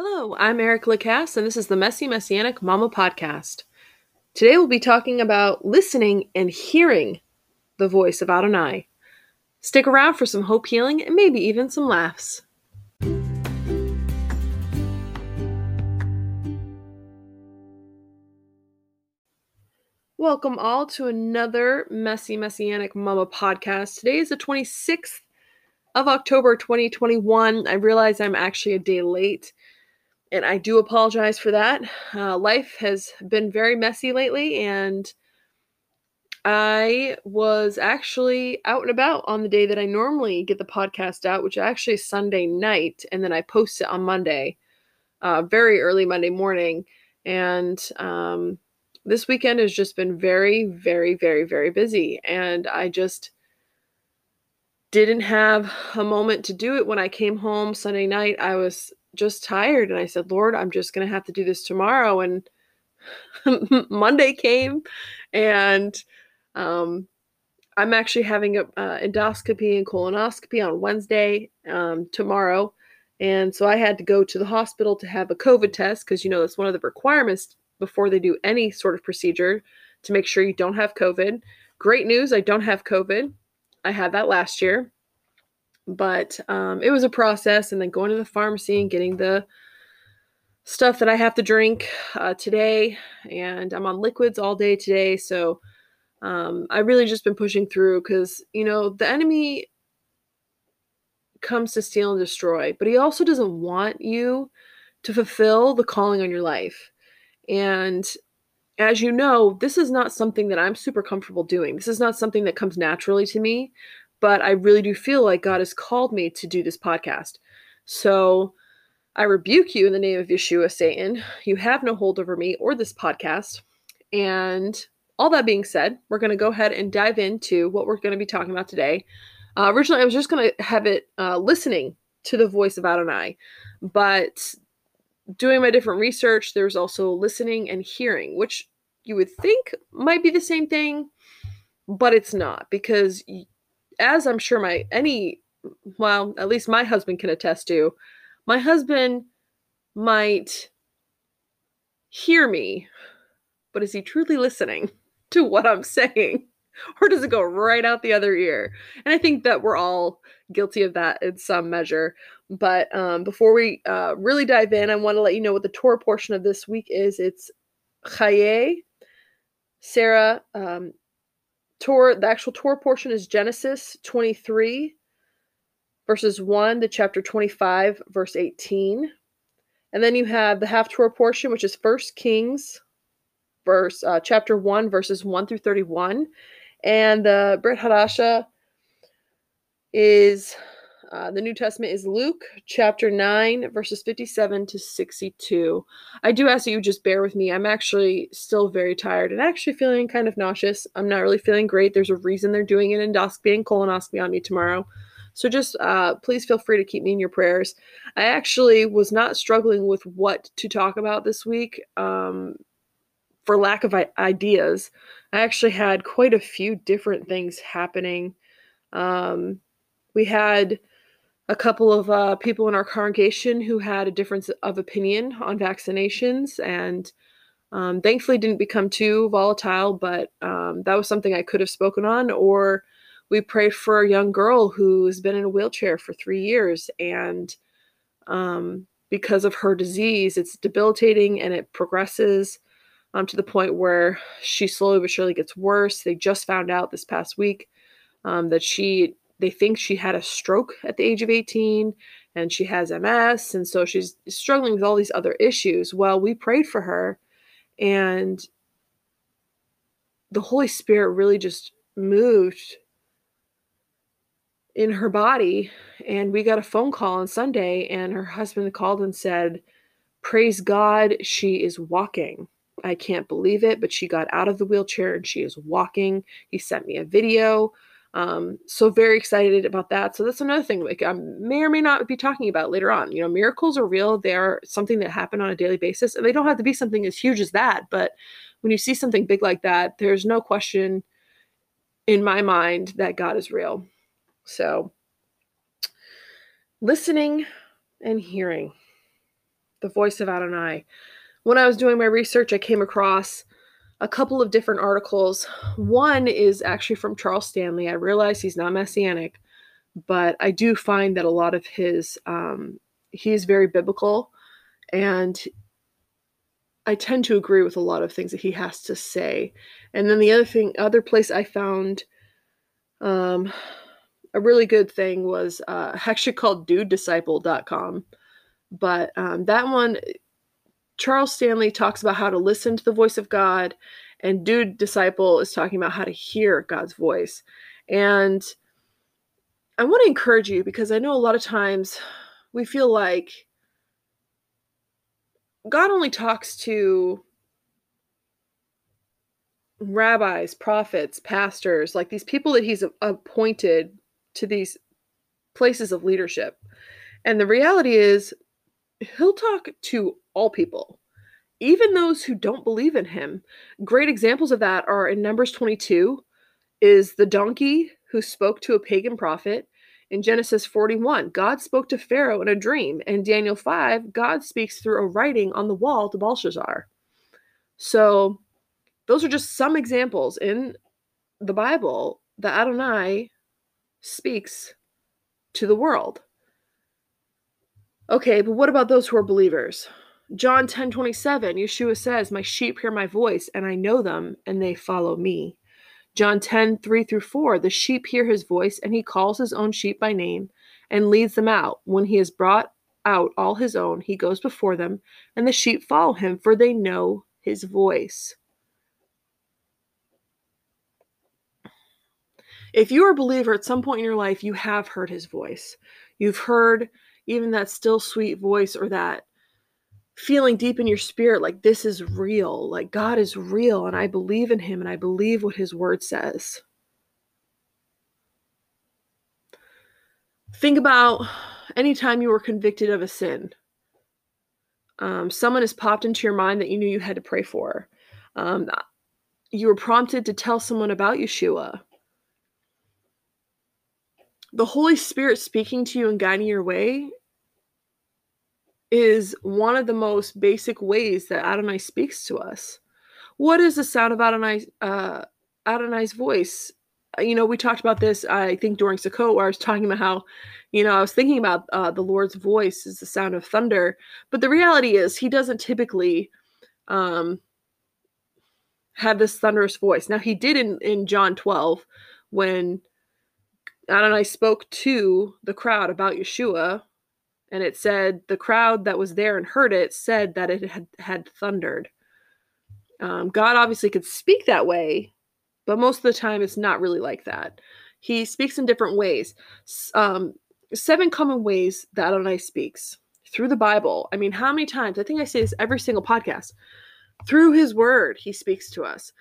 Hello, I'm Erica Lacasse, and this is the Messy Messianic Mama podcast. Today we'll be talking about listening and hearing the voice of Adonai. Stick around for some hope healing and maybe even some laughs. Welcome all to another Messy Messianic Mama podcast. Today is the 26th of October 2021. I realize I'm actually a day late and I do apologize for that. Uh, life has been very messy lately, and I was actually out and about on the day that I normally get the podcast out, which actually Sunday night, and then I post it on Monday, uh, very early Monday morning. And um, this weekend has just been very, very, very, very busy, and I just didn't have a moment to do it when I came home Sunday night. I was just tired and I said, Lord, I'm just going to have to do this tomorrow. And Monday came and um, I'm actually having a uh, endoscopy and colonoscopy on Wednesday um, tomorrow. And so I had to go to the hospital to have a COVID test because, you know, that's one of the requirements before they do any sort of procedure to make sure you don't have COVID. Great news, I don't have COVID. I had that last year but um, it was a process and then going to the pharmacy and getting the stuff that i have to drink uh, today and i'm on liquids all day today so um, i really just been pushing through because you know the enemy comes to steal and destroy but he also doesn't want you to fulfill the calling on your life and as you know, this is not something that I'm super comfortable doing. This is not something that comes naturally to me but I really do feel like God has called me to do this podcast. So I rebuke you in the name of Yeshua, Satan. You have no hold over me or this podcast. And all that being said, we're going to go ahead and dive into what we're going to be talking about today. Uh, originally, I was just going to have it uh, listening to the voice of Adonai, but doing my different research, there's also listening and hearing, which you would think might be the same thing, but it's not because as I'm sure my any well, at least my husband can attest to, my husband might hear me, but is he truly listening to what I'm saying? Or does it go right out the other ear? And I think that we're all guilty of that in some measure. But um, before we uh, really dive in, I want to let you know what the Torah portion of this week is. It's Chaye, Sarah, um, Torah, the actual Torah portion is Genesis 23, verses 1 to chapter 25, verse 18. And then you have the Haftorah portion, which is First Kings, verse uh, chapter 1, verses 1 through 31. And the Brit Hadasha is uh, the New Testament is Luke chapter 9, verses 57 to 62. I do ask that you just bear with me. I'm actually still very tired and actually feeling kind of nauseous. I'm not really feeling great. There's a reason they're doing an endoscopy and colonoscopy on me tomorrow. So just uh, please feel free to keep me in your prayers. I actually was not struggling with what to talk about this week um, for lack of ideas. I actually had quite a few different things happening. Um, we had a couple of uh, people in our congregation who had a difference of opinion on vaccinations and um, thankfully didn't become too volatile but um, that was something i could have spoken on or we prayed for a young girl who's been in a wheelchair for three years and um, because of her disease it's debilitating and it progresses um, to the point where she slowly but surely gets worse. They just found out this past week um, that she they think she had a stroke at the age of 18 and she has MS and so she's struggling with all these other issues. Well, we prayed for her and the Holy Spirit really just moved in her body and we got a phone call on Sunday and her husband called and said, "Praise God, she is walking." I can't believe it, but she got out of the wheelchair and she is walking. He sent me a video um, so very excited about that. So that's another thing like I may or may not be talking about later on. You know, miracles are real. They are something that happen on a daily basis, and they don't have to be something as huge as that. But when you see something big like that, there's no question in my mind that God is real. So listening and hearing. the voice of Adonai. When I was doing my research, I came across a couple of different articles. One is actually from Charles Stanley. I realize he's not messianic, but I do find that a lot of his um, he's very biblical, and I tend to agree with a lot of things that he has to say. And then the other thing, other place I found um, a really good thing was uh, actually called dudedisciple.com. But um, that one, Charles Stanley talks about how to listen to the voice of God, and Dude Disciple is talking about how to hear God's voice. And I want to encourage you because I know a lot of times we feel like God only talks to rabbis, prophets, pastors, like these people that he's appointed to these places of leadership. And the reality is, he'll talk to all people, even those who don't believe in him. Great examples of that are in Numbers 22 is the donkey who spoke to a pagan prophet. In Genesis 41, God spoke to Pharaoh in a dream. In Daniel 5, God speaks through a writing on the wall to Belshazzar. So, those are just some examples in the Bible that Adonai speaks to the world. Okay, but what about those who are believers? John 10 27, Yeshua says, My sheep hear my voice, and I know them, and they follow me. John 10 3 through 4, the sheep hear his voice, and he calls his own sheep by name and leads them out. When he has brought out all his own, he goes before them, and the sheep follow him, for they know his voice. If you're a believer at some point in your life, you have heard his voice. You've heard even that still sweet voice or that feeling deep in your spirit like this is real, like God is real, and I believe in him and I believe what his word says. Think about anytime you were convicted of a sin. Um, someone has popped into your mind that you knew you had to pray for. Um, you were prompted to tell someone about Yeshua the Holy Spirit speaking to you and guiding your way is one of the most basic ways that Adonai speaks to us. What is the sound of Adonai, uh, Adonai's voice? Uh, you know, we talked about this, I think, during Sukkot, where I was talking about how, you know, I was thinking about uh, the Lord's voice is the sound of thunder. But the reality is, he doesn't typically um, have this thunderous voice. Now, he did in, in John 12 when Adonai spoke to the crowd about Yeshua, and it said the crowd that was there and heard it said that it had, had thundered. Um, God obviously could speak that way, but most of the time it's not really like that. He speaks in different ways. Um, seven common ways that Adonai speaks through the Bible. I mean, how many times? I think I say this every single podcast. Through his word, he speaks to us.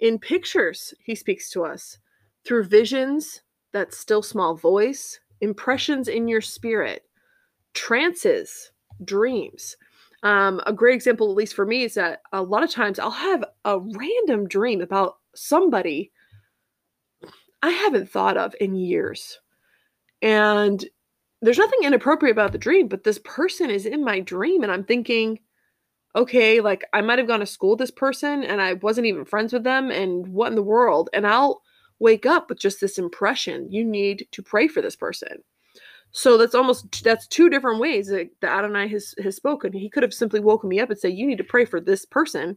In pictures, he speaks to us. Through visions, that still small voice, impressions in your spirit, trances, dreams. Um, a great example, at least for me, is that a lot of times I'll have a random dream about somebody I haven't thought of in years. And there's nothing inappropriate about the dream, but this person is in my dream, and I'm thinking, okay, like I might have gone to school with this person and I wasn't even friends with them, and what in the world? And I'll wake up with just this impression. You need to pray for this person. So that's almost that's two different ways that, Adonai has has spoken. He could have simply woken me up and said, "You need to pray for this person,"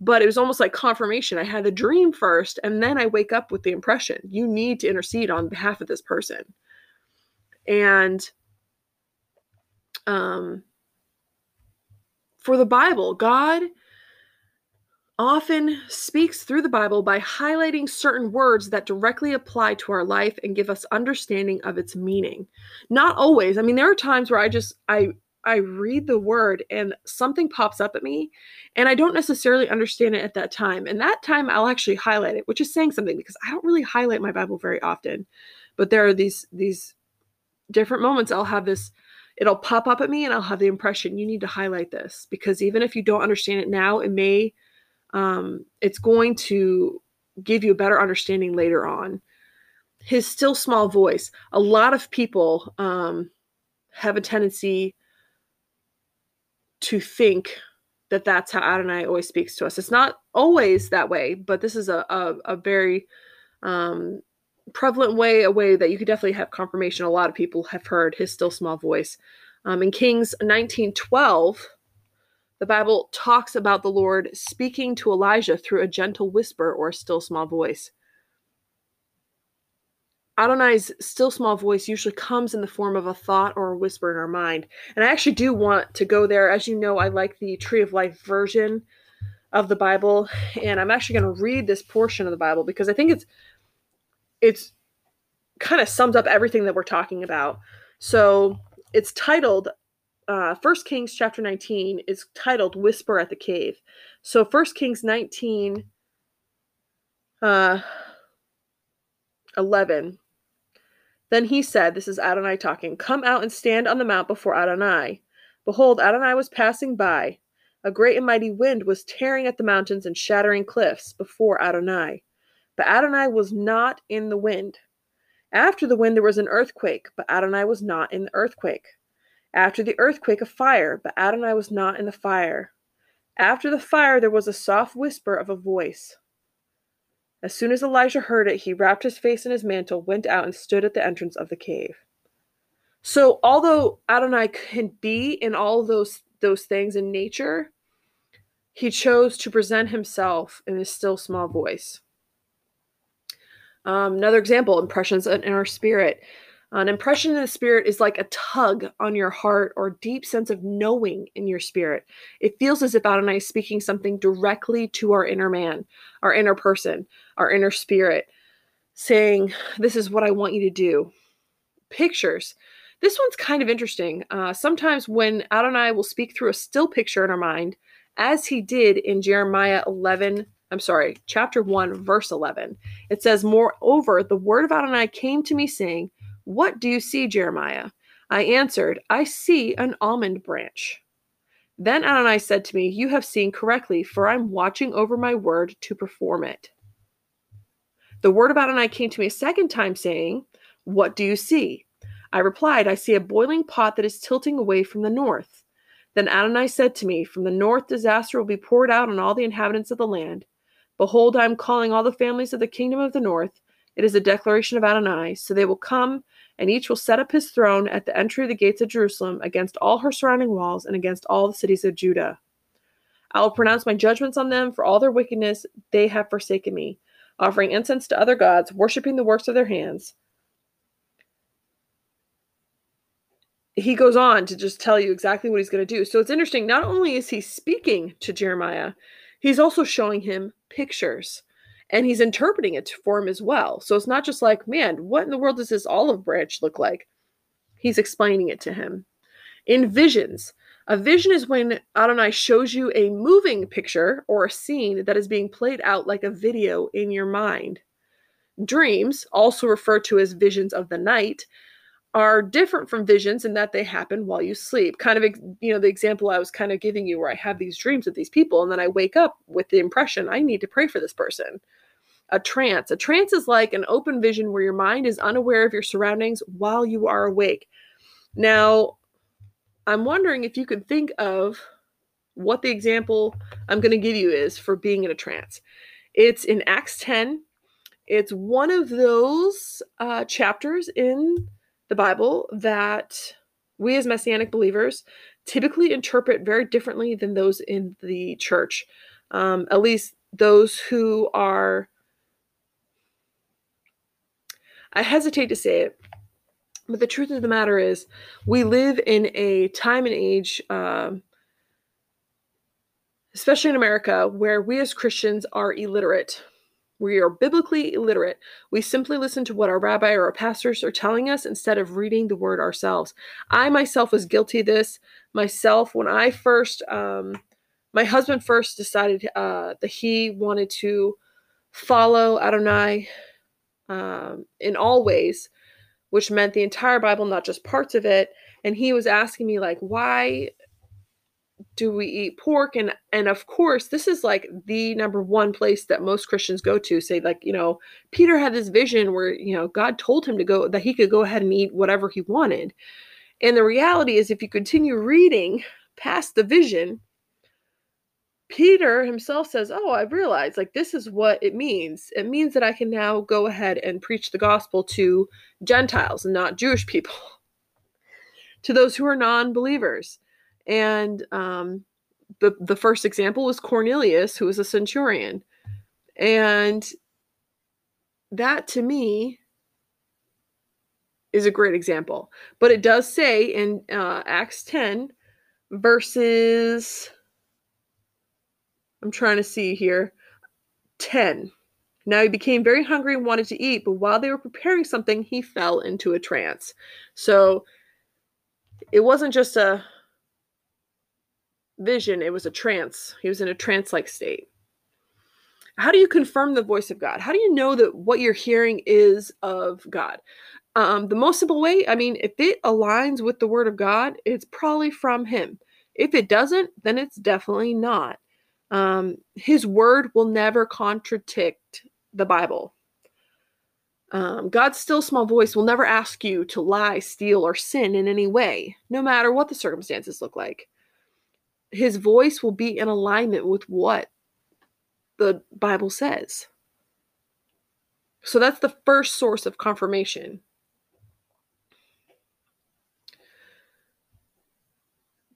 but it was almost like confirmation. I had the dream first, and then I wake up with the impression. You need to intercede on behalf of this person, and um, for the Bible, God often speaks through the Bible by highlighting certain words that directly apply to our life and give us understanding of its meaning. Not always. I mean, there are times where I just I I read the word and something pops up at me and I don't necessarily understand it at that time. And that time I'll actually highlight it, which is saying something because I don't really highlight my Bible very often. But there are these these different moments I'll have this it'll pop up at me and I'll have the impression you need to highlight this because even if you don't understand it now, it may um, it's going to give you a better understanding later on. His still small voice. A lot of people um, have a tendency to think that that's how Adonai always speaks to us. It's not always that way, but this is a, a, a very um, prevalent way, a way that you could definitely have confirmation. A lot of people have heard his still small voice. Um, in Kings 1912, the Bible talks about the Lord speaking to Elijah through a gentle whisper or a still small voice. Adonai's still small voice usually comes in the form of a thought or a whisper in our mind. And I actually do want to go there. As you know, I like the Tree of Life version of the Bible, and I'm actually going to read this portion of the Bible because I think it's it's kind of sums up everything that we're talking about. So, it's titled uh First Kings chapter 19 is titled Whisper at the Cave. So First Kings 19 uh 11 then he said, This is Adonai talking, Come out and stand on the mount before Adonai. Behold, Adonai was passing by. A great and mighty wind was tearing at the mountains and shattering cliffs before Adonai. But Adonai was not in the wind. After the wind, there was an earthquake, but Adonai was not in the earthquake. After the earthquake, a fire, but Adonai was not in the fire. After the fire, there was a soft whisper of a voice. As soon as Elijah heard it, he wrapped his face in his mantle, went out, and stood at the entrance of the cave. So, although Adonai can be in all those those things in nature, he chose to present himself in his still small voice. Um, another example: impressions in our spirit. An impression in the spirit is like a tug on your heart or deep sense of knowing in your spirit. It feels as if Adonai is speaking something directly to our inner man, our inner person, our inner spirit, saying, This is what I want you to do. Pictures. This one's kind of interesting. Uh, sometimes when Adonai will speak through a still picture in our mind, as he did in Jeremiah 11, I'm sorry, chapter 1, verse 11, it says, Moreover, the word of Adonai came to me, saying, what do you see, Jeremiah? I answered, I see an almond branch. Then Adonai said to me, You have seen correctly, for I'm watching over my word to perform it. The word of Adonai came to me a second time, saying, What do you see? I replied, I see a boiling pot that is tilting away from the north. Then Adonai said to me, From the north disaster will be poured out on all the inhabitants of the land. Behold, I am calling all the families of the kingdom of the north. It is a declaration of Adonai. So they will come and each will set up his throne at the entry of the gates of Jerusalem against all her surrounding walls and against all the cities of Judah. I will pronounce my judgments on them for all their wickedness they have forsaken me, offering incense to other gods, worshiping the works of their hands. He goes on to just tell you exactly what he's going to do. So it's interesting. Not only is he speaking to Jeremiah, he's also showing him pictures and he's interpreting it for him as well. So it's not just like, man, what in the world does this olive branch look like? He's explaining it to him. In visions, a vision is when Adonai shows you a moving picture or a scene that is being played out like a video in your mind. Dreams, also referred to as visions of the night, are different from visions in that they happen while you sleep. Kind of, you know, the example I was kind of giving you where I have these dreams of these people and then I wake up with the impression I need to pray for this person. A trance. A trance is like an open vision where your mind is unaware of your surroundings while you are awake. Now, I'm wondering if you could think of what the example I'm going to give you is for being in a trance. It's in Acts 10. It's one of those uh, chapters in the Bible that we as Messianic believers typically interpret very differently than those in the church. Um, at least those who are, I hesitate to say it, but the truth of the matter is, we live in a time and age, uh, especially in America, where we as Christians are illiterate. We are biblically illiterate. We simply listen to what our rabbi or our pastors are telling us instead of reading the word ourselves. I myself was guilty of this myself when I first, um, my husband first decided uh, that he wanted to follow Adonai um, in all ways, which meant the entire Bible, not just parts of it. And he was asking me, like, why do we eat pork and and of course this is like the number one place that most christians go to say like you know peter had this vision where you know god told him to go that he could go ahead and eat whatever he wanted and the reality is if you continue reading past the vision, Peter himself says, Oh, I've realized, like, this is what it means. It means that I can now go ahead and preach the gospel to Gentiles and not Jewish people, to those who are non believers. And um, the, the first example was Cornelius, who was a centurion. And that to me is a great example. But it does say in uh, Acts 10, verses, I'm trying to see here, 10. Now he became very hungry and wanted to eat, but while they were preparing something, he fell into a trance. So it wasn't just a vision, it was a trance. He was in a trance like state. How do you confirm the voice of God? How do you know that what you're hearing is of God? Um, the most simple way, I mean, if it aligns with the word of God, it's probably from Him. If it doesn't, then it's definitely not. Um, his word will never contradict the Bible. Um, God's still small voice will never ask you to lie, steal, or sin in any way, no matter what the circumstances look like. His voice will be in alignment with what the Bible says. So that's the first source of confirmation.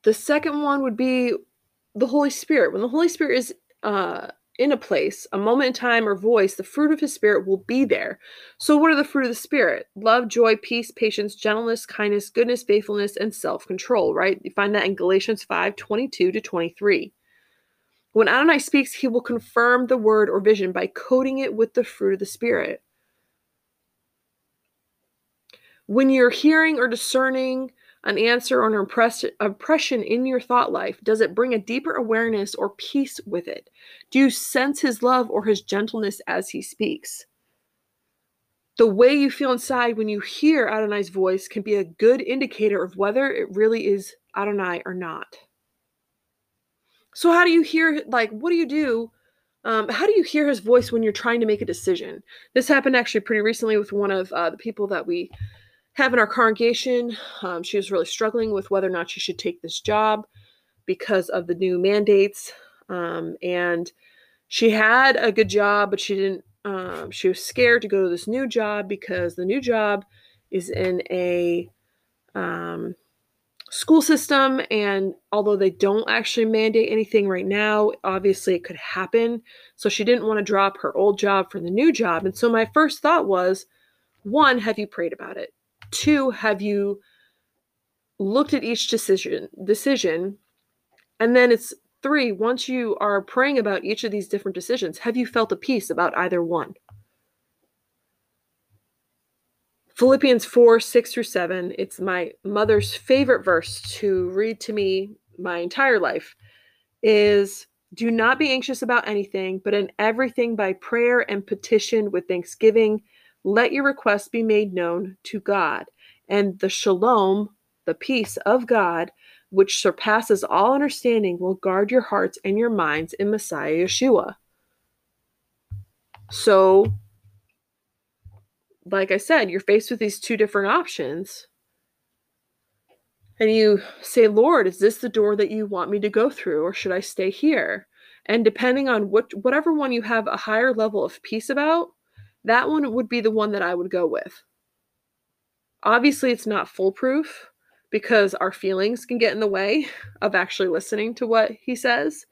The second one would be the Holy Spirit. When the Holy Spirit is uh, in a place, a moment in time, or voice, the fruit of His Spirit will be there. So, what are the fruit of the Spirit? Love, joy, peace, patience, gentleness, kindness, goodness, faithfulness, and self control, right? You find that in Galatians 5 22 to 23. When Adonai speaks, he will confirm the word or vision by coating it with the fruit of the Spirit. When you're hearing or discerning an answer or an impression in your thought life? Does it bring a deeper awareness or peace with it? Do you sense his love or his gentleness as he speaks? The way you feel inside when you hear Adonai's voice can be a good indicator of whether it really is Adonai or not. So, how do you hear, like, what do you do? Um, how do you hear his voice when you're trying to make a decision? This happened actually pretty recently with one of uh, the people that we have in our congregation. Um, she was really struggling with whether or not she should take this job because of the new mandates. Um, and she had a good job, but she didn't. Um, she was scared to go to this new job because the new job is in a um, school system, and although they don't actually mandate anything right now, obviously it could happen. So she didn't want to drop her old job for the new job. And so my first thought was, one, have you prayed about it? Two, have you looked at each decision decision? And then it's three, once you are praying about each of these different decisions, have you felt a peace about either one? Philippians 4 6 through 7. It's my mother's favorite verse to read to me my entire life. Is do not be anxious about anything, but in everything by prayer and petition with thanksgiving let your requests be made known to God, and the shalom, the peace of God, which surpasses all understanding, will guard your hearts and your minds in Messiah Yeshua. So, like I said, you're faced with these two different options. And you say, Lord, is this the door that you want me to go through, or should I stay here? And depending on what whatever one you have a higher level of peace about, that one would be the one that I would go with. Obviously, it's not foolproof because our feelings can get in the way of actually listening to what he says.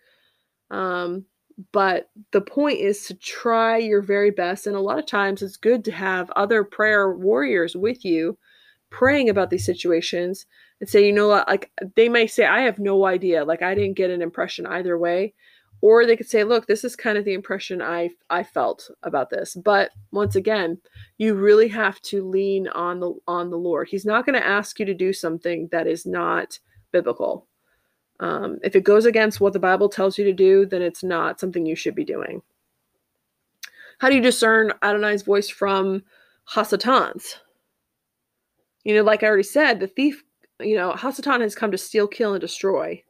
Um, but the point is to try your very best. And a lot of times it's good to have other prayer warriors with you praying about these situations and say, you know what, like they may say, I have no idea. Like I didn't get an impression either way or they could say look this is kind of the impression i i felt about this. But once again you really have to lean on the on the lord. He's not going to ask you to do something that is not biblical. Um, if it goes against what the bible tells you to do then it's not something you should be doing. How do you discern adonai's voice from hasatan's? You know like i already said the thief you know hasatan has come to steal kill and destroy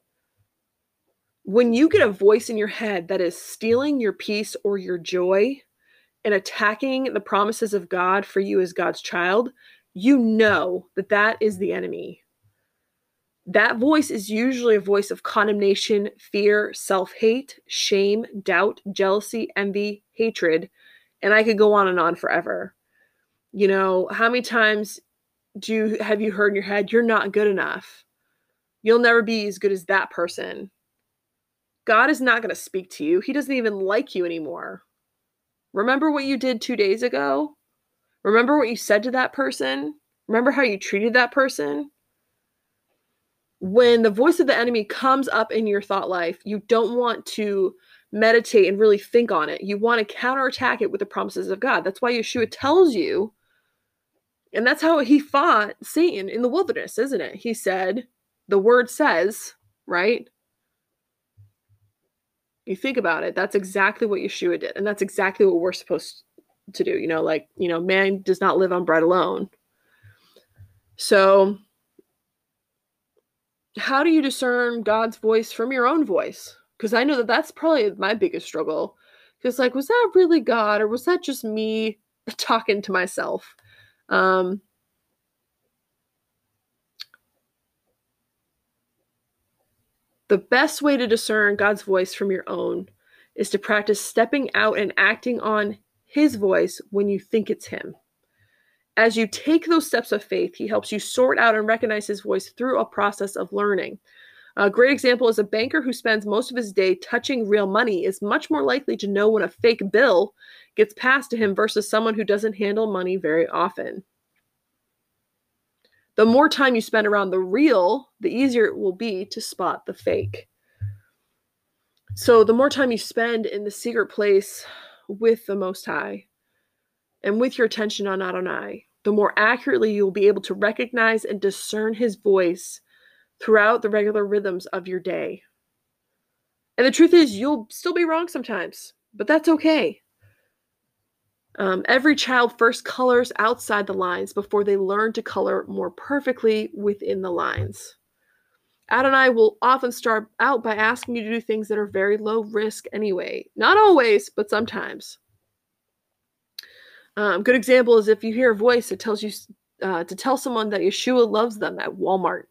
when you get a voice in your head that is stealing your peace or your joy and attacking the promises of God for you as God's child, you know that that is the enemy. that voice is usually a voice of condemnation, fear, self hate, shame, doubt, jealousy, envy, hatred. And I could go on and on forever. You know, how many times do you have you heard in your head, you're not good enough? You'll never be as good as that person. God is not going to speak to you. He doesn't even like you anymore. Remember what you did two days ago? Remember what you said to that person? Remember how you treated that person? when the voice of the enemy comes up in your thought life, you don't want to meditate and really think on it. You want to counterattack it with the promises of God. That's why Yeshua tells you, and that's how he fought Satan in the wilderness, isn't it? He said, the word says, right? You think about it, that's exactly what Yeshua did. And that's exactly what we're supposed to do. You know, like, you know, man does not live on bread alone. So, how do you discern God's voice from your own voice? Because I know that that's probably my biggest struggle. Because, like, was that really God or was that just me talking to myself? Um, the best way to discern God's voice from your own is to practice stepping out and acting on His voice when you think it's Him. As you take those steps of faith, he helps you sort out and recognize his voice through a process of learning. A great example is a banker who spends most of his day touching real money is much more likely to know when a fake bill gets passed to him versus someone who doesn't handle money very often. The more time you spend around the real, the easier it will be to spot the fake. So, the more time you spend in the secret place with the Most High and with your attention on Adonai, the more accurately you will be able to recognize and discern his voice throughout the regular rhythms of your day. And the truth is, you'll still be wrong sometimes, but that's okay. Um, every child first colors outside the lines before they learn to color more perfectly within the lines. Adonai will often start out by asking you to do things that are very low risk anyway. Not always, but sometimes. Um, good example is if you hear a voice that tells you uh, to tell someone that Yeshua loves them at Walmart.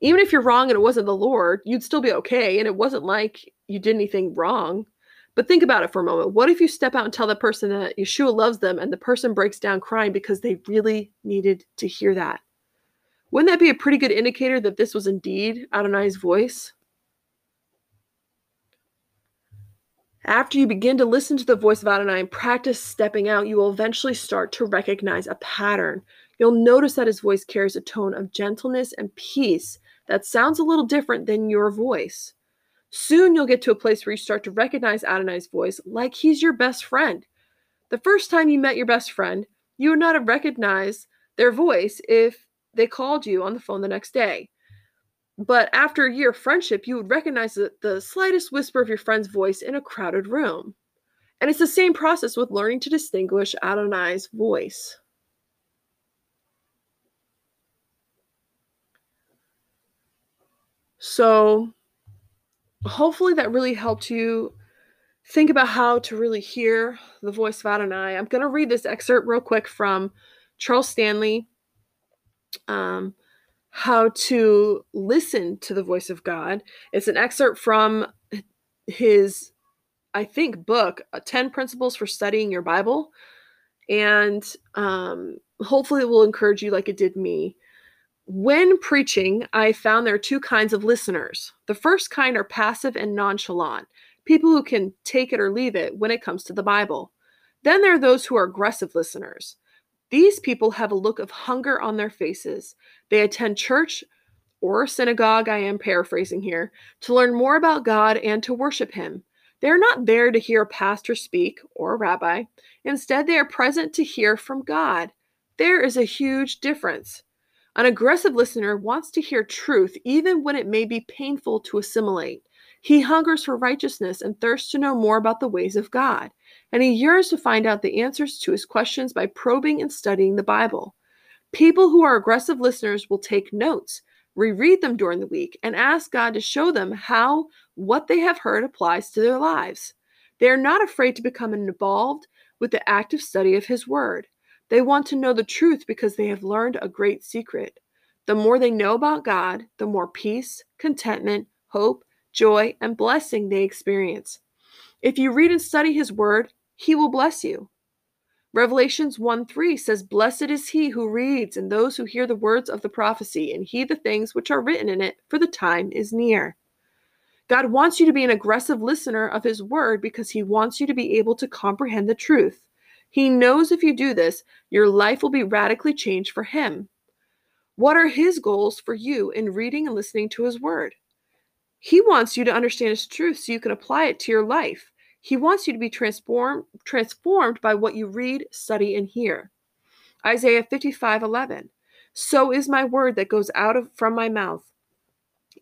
Even if you're wrong and it wasn't the Lord, you'd still be okay. And it wasn't like you did anything wrong. But think about it for a moment. What if you step out and tell the person that Yeshua loves them and the person breaks down crying because they really needed to hear that? Wouldn't that be a pretty good indicator that this was indeed Adonai's voice? After you begin to listen to the voice of Adonai and practice stepping out, you will eventually start to recognize a pattern. You'll notice that his voice carries a tone of gentleness and peace that sounds a little different than your voice. Soon you'll get to a place where you start to recognize Adonai's voice like he's your best friend. The first time you met your best friend, you would not have recognized their voice if they called you on the phone the next day. But after a year of friendship, you would recognize the, the slightest whisper of your friend's voice in a crowded room. And it's the same process with learning to distinguish Adonai's voice. So, hopefully, that really helped you think about how to really hear the voice of Adonai. I'm going to read this excerpt real quick from Charles Stanley. Um, how to listen to the voice of God. It's an excerpt from his, I think, book, uh, 10 Principles for Studying Your Bible. And um, hopefully it will encourage you like it did me. When preaching, I found there are two kinds of listeners. The first kind are passive and nonchalant, people who can take it or leave it when it comes to the Bible. Then there are those who are aggressive listeners. These people have a look of hunger on their faces. They attend church or synagogue, I am paraphrasing here, to learn more about God and to worship Him. They are not there to hear a pastor speak or a rabbi. Instead, they are present to hear from God. There is a huge difference. An aggressive listener wants to hear truth even when it may be painful to assimilate. He hungers for righteousness and thirsts to know more about the ways of God and he yearns to find out the answers to his questions by probing and studying the Bible. People who are aggressive listeners will take notes, reread them during the week, and ask God to show them how what they have heard applies to their lives. They are not afraid to become involved with the active study of His Word. They want to know the truth because they have learned a great secret. The more they know about God, the more peace, contentment, hope, joy, and blessing they experience. If you read and study His Word, He will bless you. Revelations 1 3 says, Blessed is he who reads, and those who hear the words of the prophecy, and heed the things which are written in it, for the time is near. God wants you to be an aggressive listener of his word because he wants you to be able to comprehend the truth. He knows if you do this, your life will be radically changed for him. What are his goals for you in reading and listening to his word? He wants you to understand his truth so you can apply it to your life. He wants you to be transformed transformed by what you read, study, and hear. Isaiah 55 11. So is my word that goes out of, from my mouth.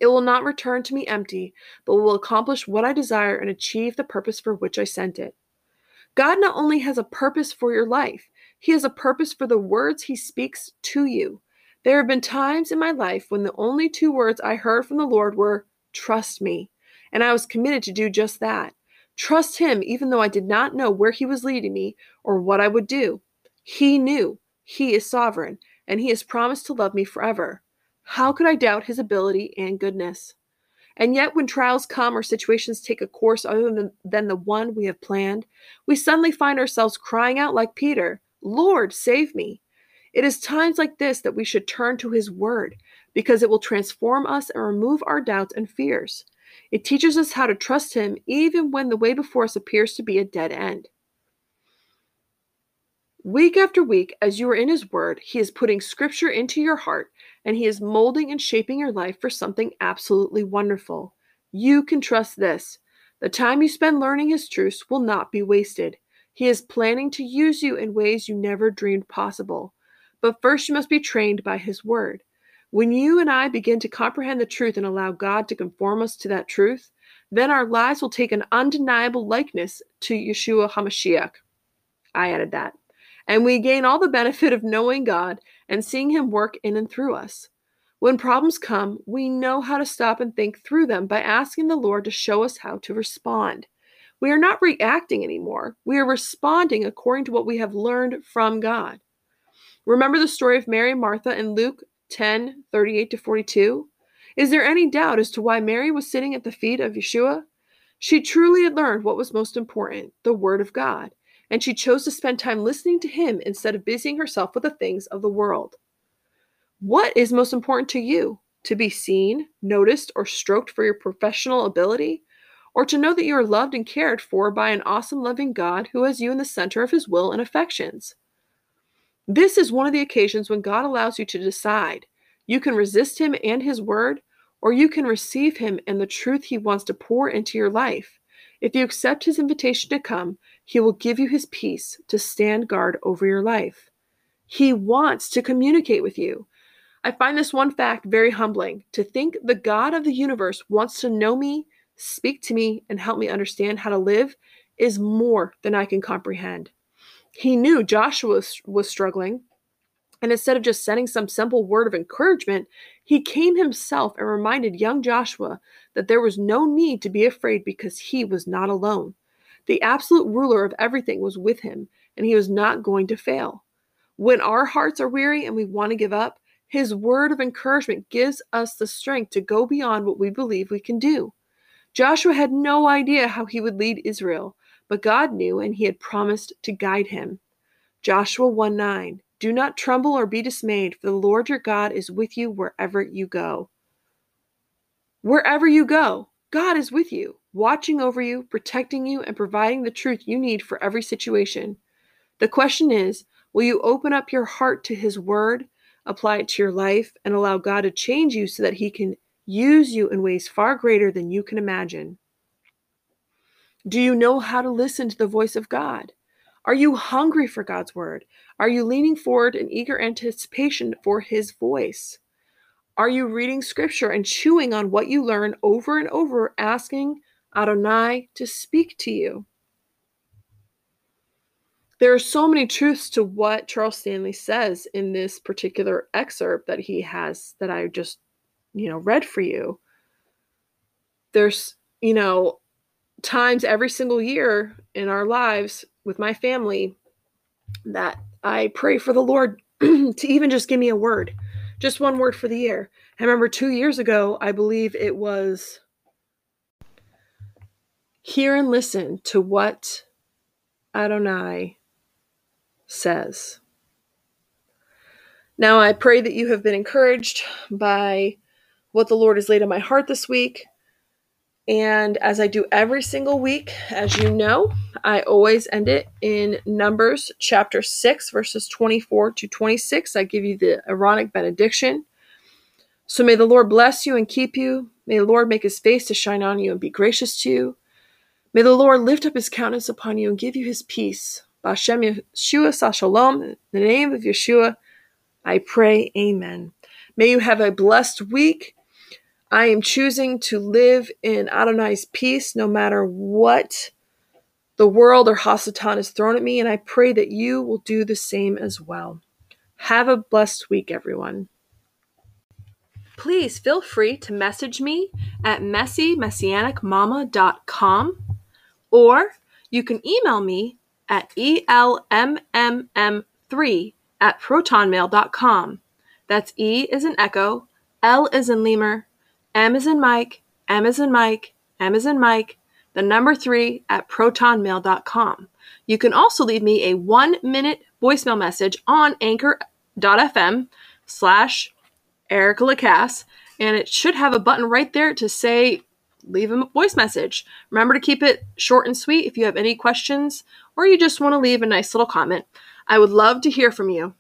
It will not return to me empty, but will accomplish what I desire and achieve the purpose for which I sent it. God not only has a purpose for your life, He has a purpose for the words He speaks to you. There have been times in my life when the only two words I heard from the Lord were, Trust me. And I was committed to do just that. Trust him even though I did not know where he was leading me or what I would do. He knew. He is sovereign, and he has promised to love me forever. How could I doubt his ability and goodness? And yet, when trials come or situations take a course other than, than the one we have planned, we suddenly find ourselves crying out like Peter, Lord, save me. It is times like this that we should turn to his word, because it will transform us and remove our doubts and fears. It teaches us how to trust Him even when the way before us appears to be a dead end. Week after week, as you are in His Word, He is putting Scripture into your heart and He is molding and shaping your life for something absolutely wonderful. You can trust this. The time you spend learning His truths will not be wasted. He is planning to use you in ways you never dreamed possible. But first, you must be trained by His Word. When you and I begin to comprehend the truth and allow God to conform us to that truth, then our lives will take an undeniable likeness to Yeshua HaMashiach. I added that. And we gain all the benefit of knowing God and seeing Him work in and through us. When problems come, we know how to stop and think through them by asking the Lord to show us how to respond. We are not reacting anymore. We are responding according to what we have learned from God. Remember the story of Mary and Martha in Luke 10 38 to 42? Is there any doubt as to why Mary was sitting at the feet of Yeshua? She truly had learned what was most important the Word of God, and she chose to spend time listening to Him instead of busying herself with the things of the world. What is most important to you? To be seen, noticed, or stroked for your professional ability? Or to know that you are loved and cared for by an awesome, loving God who has you in the center of His will and affections? This is one of the occasions when God allows you to decide. You can resist Him and His Word, or you can receive Him and the truth He wants to pour into your life. If you accept His invitation to come, He will give you His peace to stand guard over your life. He wants to communicate with you. I find this one fact very humbling to think the God of the universe wants to know me, speak to me, and help me understand how to live is more than I can comprehend. He knew Joshua was struggling. And instead of just sending some simple word of encouragement, he came himself and reminded young Joshua that there was no need to be afraid because he was not alone. The absolute ruler of everything was with him, and he was not going to fail. When our hearts are weary and we want to give up, his word of encouragement gives us the strength to go beyond what we believe we can do. Joshua had no idea how he would lead Israel, but God knew, and he had promised to guide him. Joshua 1 9. Do not tremble or be dismayed, for the Lord your God is with you wherever you go. Wherever you go, God is with you, watching over you, protecting you, and providing the truth you need for every situation. The question is will you open up your heart to His Word, apply it to your life, and allow God to change you so that He can use you in ways far greater than you can imagine? Do you know how to listen to the voice of God? Are you hungry for God's word? Are you leaning forward in eager anticipation for his voice? Are you reading scripture and chewing on what you learn over and over, asking Adonai to speak to you? There are so many truths to what Charles Stanley says in this particular excerpt that he has that I just, you know, read for you. There's, you know, times every single year in our lives with my family that I pray for the Lord to even just give me a word, Just one word for the year. I remember two years ago, I believe it was hear and listen to what Adonai says. Now, I pray that you have been encouraged by what the Lord has laid on my heart this week. And as I do every single week, as you know, I always end it in Numbers chapter 6, verses 24 to 26. I give you the Aaronic benediction. So may the Lord bless you and keep you. May the Lord make his face to shine on you and be gracious to you. May the Lord lift up his countenance upon you and give you his peace. Bashem Yeshua Shalom. In the name of Yeshua, I pray, Amen. May you have a blessed week. I am choosing to live in Adonai's peace no matter what the world or Hasatan has thrown at me, and I pray that you will do the same as well. Have a blessed week, everyone. Please feel free to message me at messymessianicmama.com or you can email me at elmmm3 at protonmail.com. That's E is in Echo, L is in Lemur, M is in Mike, M is in Mike, M is in Mike, the number three at protonmail.com. You can also leave me a one minute voicemail message on anchor.fm slash Erica Lacasse, and it should have a button right there to say leave a voice message. Remember to keep it short and sweet if you have any questions or you just want to leave a nice little comment. I would love to hear from you.